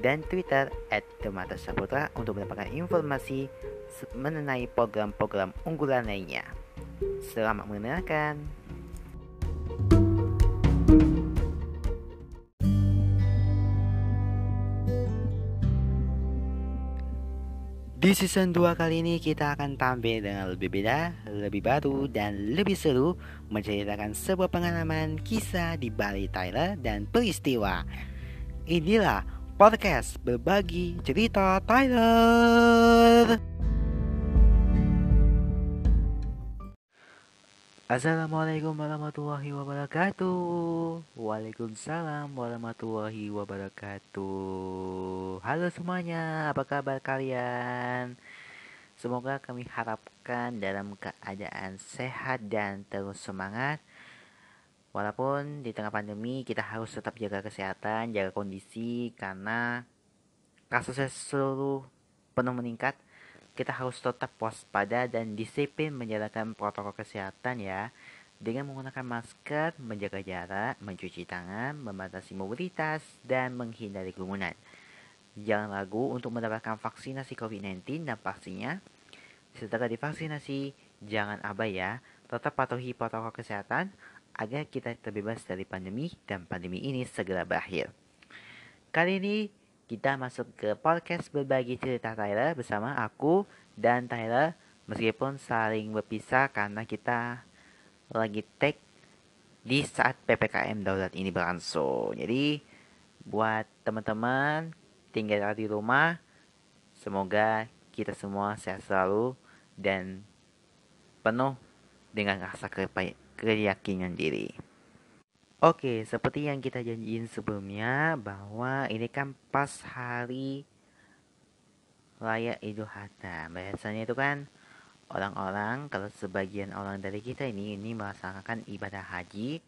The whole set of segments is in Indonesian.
dan Twitter at Demata Saputra untuk mendapatkan informasi mengenai program-program unggulan lainnya. Selamat mendengarkan. Di season 2 kali ini kita akan tampil dengan lebih beda, lebih baru, dan lebih seru Menceritakan sebuah pengalaman, kisah di Bali Tyler, dan peristiwa Inilah podcast berbagi cerita Tyler. Assalamualaikum warahmatullahi wabarakatuh. Waalaikumsalam warahmatullahi wabarakatuh. Halo semuanya, apa kabar kalian? Semoga kami harapkan dalam keadaan sehat dan terus semangat Walaupun di tengah pandemi kita harus tetap jaga kesehatan, jaga kondisi karena kasusnya selalu penuh meningkat. Kita harus tetap waspada dan disiplin menjalankan protokol kesehatan ya. Dengan menggunakan masker, menjaga jarak, mencuci tangan, membatasi mobilitas, dan menghindari kerumunan. Jangan ragu untuk mendapatkan vaksinasi COVID-19 dan pastinya setelah divaksinasi, jangan abai ya. Tetap patuhi protokol kesehatan, agar kita terbebas dari pandemi dan pandemi ini segera berakhir. Kali ini kita masuk ke podcast berbagi cerita Tyler bersama aku dan Tyler meskipun saling berpisah karena kita lagi take di saat PPKM darurat ini berlangsung. Jadi buat teman-teman tinggal di rumah semoga kita semua sehat selalu dan penuh dengan rasa keyakinan diri. Oke, seperti yang kita janjiin sebelumnya bahwa ini kan pas hari raya Idul Adha. Biasanya itu kan orang-orang kalau sebagian orang dari kita ini ini melaksanakan ibadah haji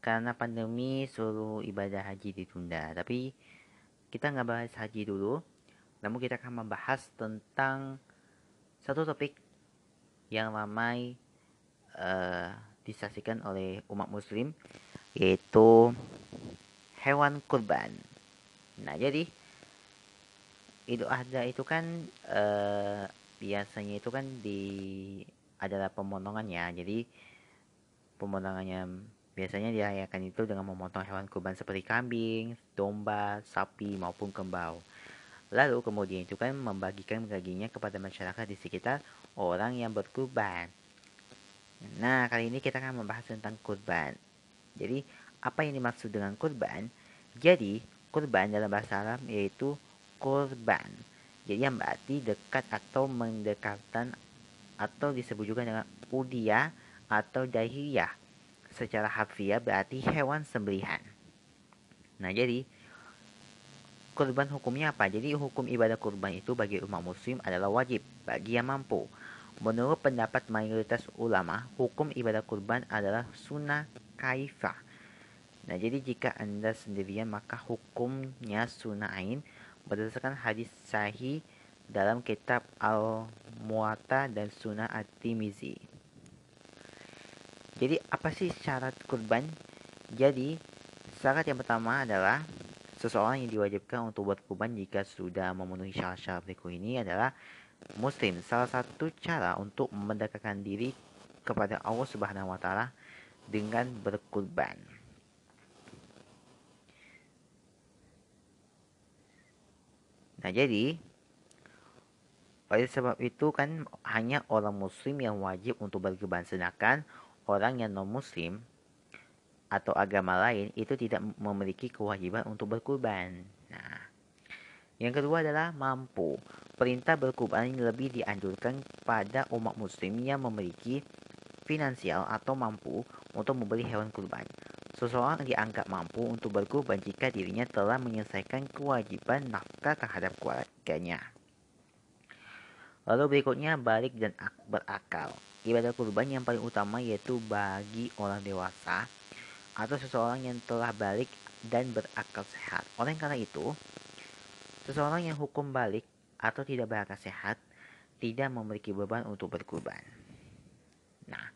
karena pandemi seluruh ibadah haji ditunda. Tapi kita nggak bahas haji dulu, namun kita akan membahas tentang satu topik yang ramai uh, disaksikan oleh umat muslim yaitu hewan kurban. Nah, jadi Idul Adha itu kan eh, biasanya itu kan di adalah pemotongannya. Jadi pemotongannya biasanya dirayakan itu dengan memotong hewan kurban seperti kambing, domba, sapi maupun kembau. Lalu kemudian itu kan membagikan dagingnya kepada masyarakat di sekitar orang yang berkurban. Nah, kali ini kita akan membahas tentang kurban. Jadi, apa yang dimaksud dengan kurban? Jadi, kurban dalam bahasa Arab yaitu kurban. Jadi, yang berarti dekat atau mendekatkan atau disebut juga dengan udia atau dahiyah. Secara harfiah berarti hewan sembelihan. Nah, jadi kurban hukumnya apa? Jadi hukum ibadah kurban itu bagi umat muslim adalah wajib bagi yang mampu. Menurut pendapat mayoritas ulama, hukum ibadah kurban adalah sunnah kaifah. Nah, jadi jika Anda sendirian maka hukumnya sunnah ain berdasarkan hadis sahih dalam kitab Al-Muwatta dan Sunnah At-Timizi. Jadi apa sih syarat kurban? Jadi syarat yang pertama adalah seseorang yang diwajibkan untuk buat kurban jika sudah memenuhi syarat-syarat berikut ini adalah Muslim salah satu cara untuk mendekatkan diri kepada Allah Subhanahu wa taala dengan berkurban. Nah, jadi oleh sebab itu kan hanya orang muslim yang wajib untuk berkurban sedangkan orang yang non muslim atau agama lain itu tidak memiliki kewajiban untuk berkurban. Yang kedua adalah mampu. Perintah berkurban lebih dianjurkan pada umat muslim yang memiliki finansial atau mampu untuk membeli hewan kurban. Seseorang dianggap mampu untuk berkurban jika dirinya telah menyelesaikan kewajiban nafkah terhadap memberikannya. Lalu berikutnya balik dan berakal. Ibadah kurban yang paling utama yaitu bagi orang dewasa atau seseorang yang telah balik dan berakal sehat. Oleh karena itu, seseorang yang hukum balik atau tidak berakal sehat tidak memiliki beban untuk berkurban. Nah,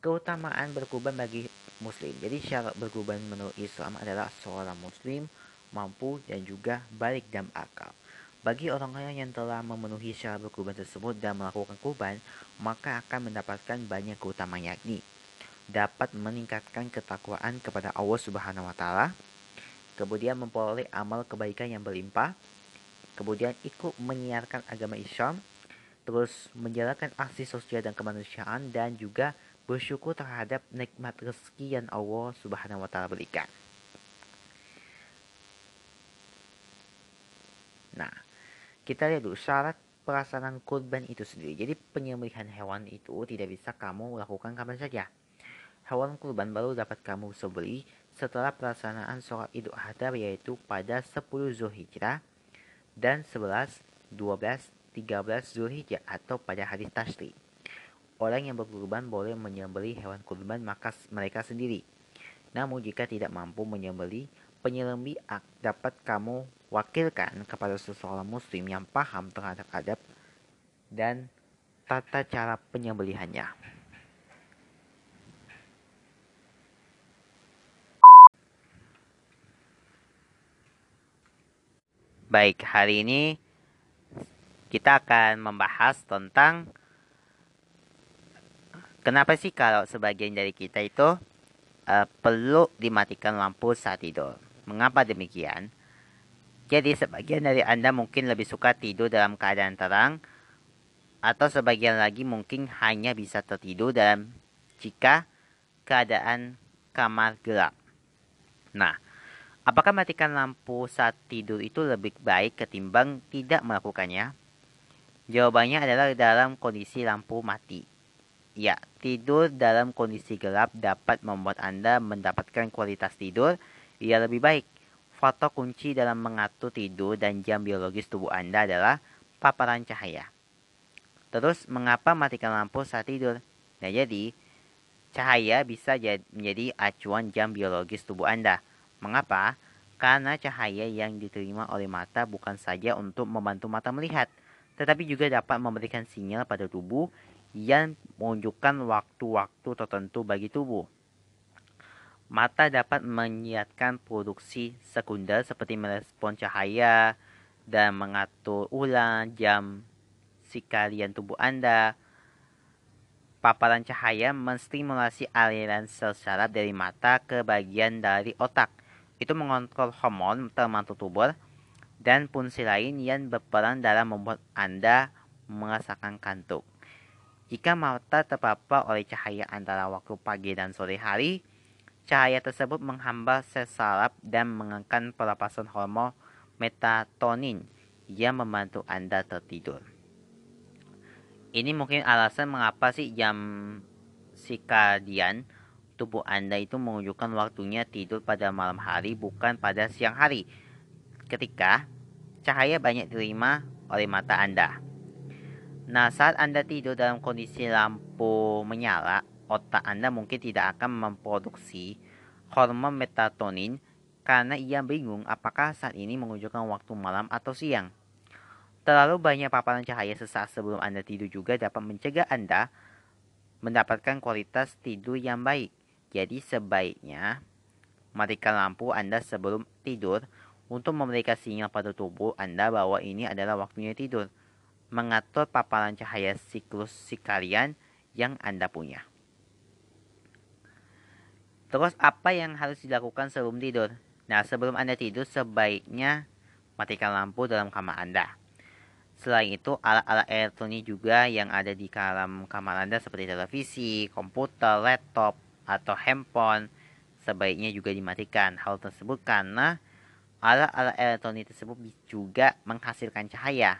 keutamaan berkurban bagi muslim. Jadi syarat berkurban menurut Islam adalah seorang muslim mampu dan juga balik dan akal. Bagi orang kaya yang telah memenuhi syarat berkurban tersebut dan melakukan kurban, maka akan mendapatkan banyak keutamaan yakni dapat meningkatkan ketakwaan kepada Allah Subhanahu wa taala, kemudian memperoleh amal kebaikan yang berlimpah, kemudian ikut menyiarkan agama Islam, terus menjalankan aksi sosial dan kemanusiaan dan juga bersyukur terhadap nikmat rezeki yang Allah Subhanahu wa taala berikan. Nah, kita lihat dulu syarat pelaksanaan kurban itu sendiri. Jadi penyembelihan hewan itu tidak bisa kamu lakukan kapan saja. Hewan kurban baru dapat kamu sebeli setelah pelaksanaan sholat idul adha yaitu pada 10 Zulhijjah dan 11, 12, 13 Zulhijjah atau pada hari Tashri. Orang yang berkurban boleh menyembeli hewan kurban maka mereka sendiri. Namun jika tidak mampu menyembeli, penyelembi dapat kamu wakilkan kepada seseorang muslim yang paham terhadap adab dan tata cara penyembelihannya. Baik, hari ini kita akan membahas tentang kenapa sih kalau sebagian dari kita itu uh, perlu dimatikan lampu saat tidur. Mengapa demikian? Jadi sebagian dari Anda mungkin lebih suka tidur dalam keadaan terang atau sebagian lagi mungkin hanya bisa tertidur dalam jika keadaan kamar gelap. Nah, apakah matikan lampu saat tidur itu lebih baik ketimbang tidak melakukannya? Jawabannya adalah dalam kondisi lampu mati. Ya, tidur dalam kondisi gelap dapat membuat Anda mendapatkan kualitas tidur yang lebih baik Faktor kunci dalam mengatur tidur dan jam biologis tubuh Anda adalah paparan cahaya. Terus, mengapa matikan lampu saat tidur? Nah, jadi, cahaya bisa menjadi acuan jam biologis tubuh Anda. Mengapa? Karena cahaya yang diterima oleh mata bukan saja untuk membantu mata melihat, tetapi juga dapat memberikan sinyal pada tubuh yang menunjukkan waktu-waktu tertentu bagi tubuh. Mata dapat menyiapkan produksi sekunder seperti merespon cahaya dan mengatur ulang jam sikalian tubuh Anda. Paparan cahaya menstimulasi aliran sel saraf dari mata ke bagian dari otak. Itu mengontrol hormon termasuk tubuh dan fungsi lain yang berperan dalam membuat Anda merasakan kantuk. Jika mata terpapar oleh cahaya antara waktu pagi dan sore hari, Cahaya tersebut menghambat sel saraf dan mengangkat pelepasan hormon metatonin yang membantu Anda tertidur. Ini mungkin alasan mengapa sih jam sikadian tubuh Anda itu menunjukkan waktunya tidur pada malam hari bukan pada siang hari ketika cahaya banyak diterima oleh mata Anda. Nah, saat Anda tidur dalam kondisi lampu menyala, otak Anda mungkin tidak akan memproduksi hormon metatonin karena ia bingung apakah saat ini menunjukkan waktu malam atau siang. Terlalu banyak paparan cahaya sesaat sebelum Anda tidur juga dapat mencegah Anda mendapatkan kualitas tidur yang baik. Jadi sebaiknya matikan lampu Anda sebelum tidur untuk memberikan sinyal pada tubuh Anda bahwa ini adalah waktunya tidur. Mengatur paparan cahaya siklus sikalian yang Anda punya. Terus apa yang harus dilakukan sebelum tidur? Nah, sebelum Anda tidur sebaiknya matikan lampu dalam kamar Anda. Selain itu, alat-alat elektronik juga yang ada di dalam kamar Anda seperti televisi, komputer, laptop, atau handphone sebaiknya juga dimatikan. Hal tersebut karena alat-alat elektronik tersebut juga menghasilkan cahaya.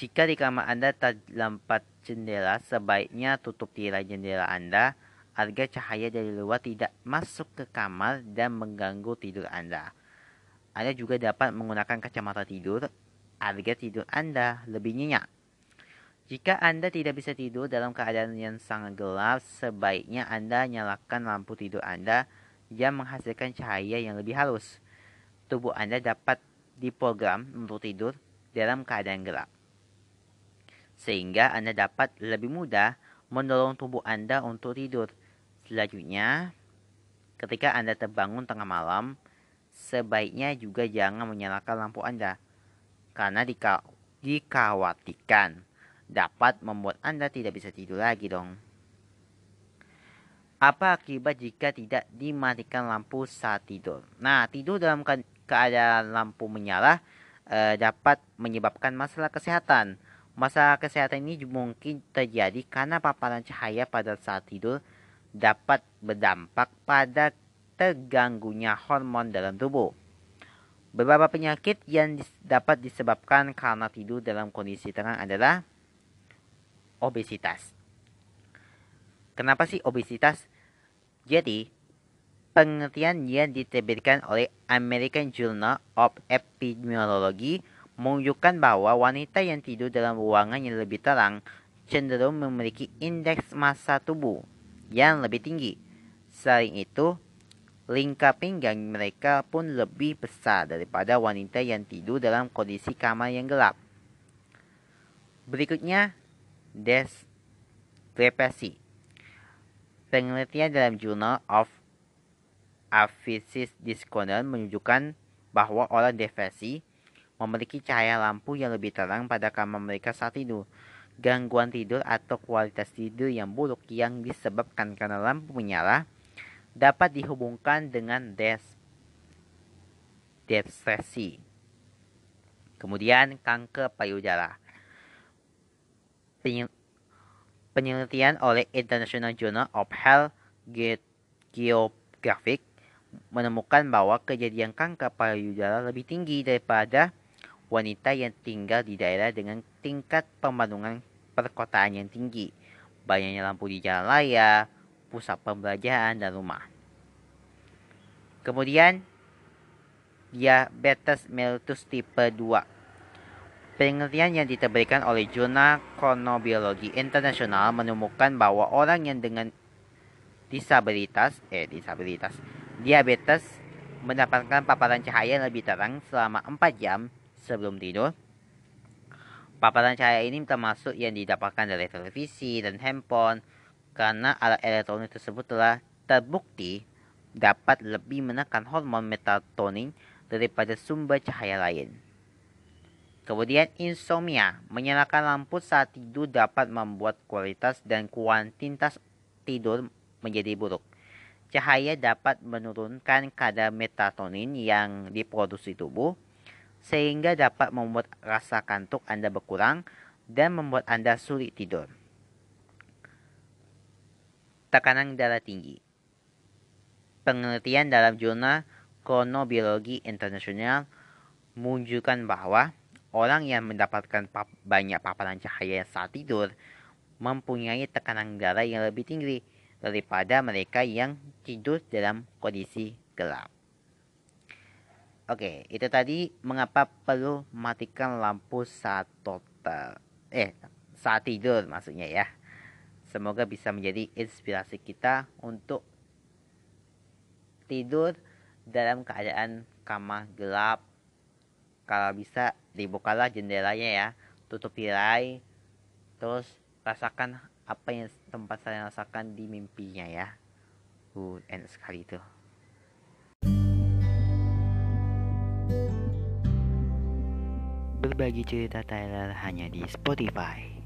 Jika di kamar Anda terdapat jendela, sebaiknya tutup tirai jendela Anda agar cahaya dari luar tidak masuk ke kamar dan mengganggu tidur Anda. Anda juga dapat menggunakan kacamata tidur agar tidur Anda lebih nyenyak. Jika Anda tidak bisa tidur dalam keadaan yang sangat gelap, sebaiknya Anda nyalakan lampu tidur Anda yang menghasilkan cahaya yang lebih halus. Tubuh Anda dapat diprogram untuk tidur dalam keadaan gelap. Sehingga Anda dapat lebih mudah mendorong tubuh Anda untuk tidur. Selanjutnya, ketika Anda terbangun tengah malam, sebaiknya juga jangan menyalakan lampu Anda karena dikhawatirkan dapat membuat Anda tidak bisa tidur lagi dong. Apa akibat jika tidak dimatikan lampu saat tidur? Nah, tidur dalam keadaan lampu menyala eh, dapat menyebabkan masalah kesehatan. Masalah kesehatan ini mungkin terjadi karena paparan cahaya pada saat tidur dapat berdampak pada terganggunya hormon dalam tubuh. Beberapa penyakit yang dapat disebabkan karena tidur dalam kondisi tenang adalah obesitas. Kenapa sih obesitas? Jadi, penelitian yang diterbitkan oleh American Journal of Epidemiology menunjukkan bahwa wanita yang tidur dalam ruangan yang lebih terang cenderung memiliki indeks massa tubuh yang lebih tinggi. Selain itu, lingkar pinggang mereka pun lebih besar daripada wanita yang tidur dalam kondisi kamar yang gelap. Berikutnya, depresi. Penelitian dalam Journal of Aphysis Discordant menunjukkan bahwa orang depresi memiliki cahaya lampu yang lebih terang pada kamar mereka saat tidur. Gangguan tidur atau kualitas tidur yang buruk yang disebabkan karena lampu menyala dapat dihubungkan dengan des depresi. Kemudian kanker payudara. Penelitian oleh International Journal of Health Geographic menemukan bahwa kejadian kanker payudara lebih tinggi daripada wanita yang tinggal di daerah dengan tingkat pembangunan perkotaan yang tinggi, banyaknya lampu di jalan raya, pusat pembelajaran, dan rumah. Kemudian, diabetes mellitus tipe 2. Penelitian yang diterbitkan oleh Jurnal Kronobiologi Internasional menemukan bahwa orang yang dengan disabilitas, eh disabilitas, diabetes mendapatkan paparan cahaya lebih terang selama 4 jam sebelum tidur. Paparan cahaya ini termasuk yang didapatkan dari televisi dan handphone, karena alat elektronik tersebut telah terbukti dapat lebih menekan hormon melatonin daripada sumber cahaya lain. Kemudian insomnia, menyalakan lampu saat tidur dapat membuat kualitas dan kuantitas tidur menjadi buruk. Cahaya dapat menurunkan kadar melatonin yang diproduksi tubuh, sehingga dapat membuat rasa kantuk Anda berkurang dan membuat Anda sulit tidur tekanan darah tinggi. Penelitian dalam jurnal Kronobiologi Internasional menunjukkan bahwa orang yang mendapatkan pap banyak paparan cahaya saat tidur mempunyai tekanan darah yang lebih tinggi daripada mereka yang tidur dalam kondisi gelap. Oke, itu tadi mengapa perlu matikan lampu saat total eh saat tidur maksudnya ya. Semoga bisa menjadi inspirasi kita untuk tidur dalam keadaan kamar gelap. Kalau bisa dibukalah jendelanya ya, tutup tirai, terus rasakan apa yang tempat saya rasakan di mimpinya ya. Uh, enak sekali itu. Berbagi cerita Tyler hanya di Spotify.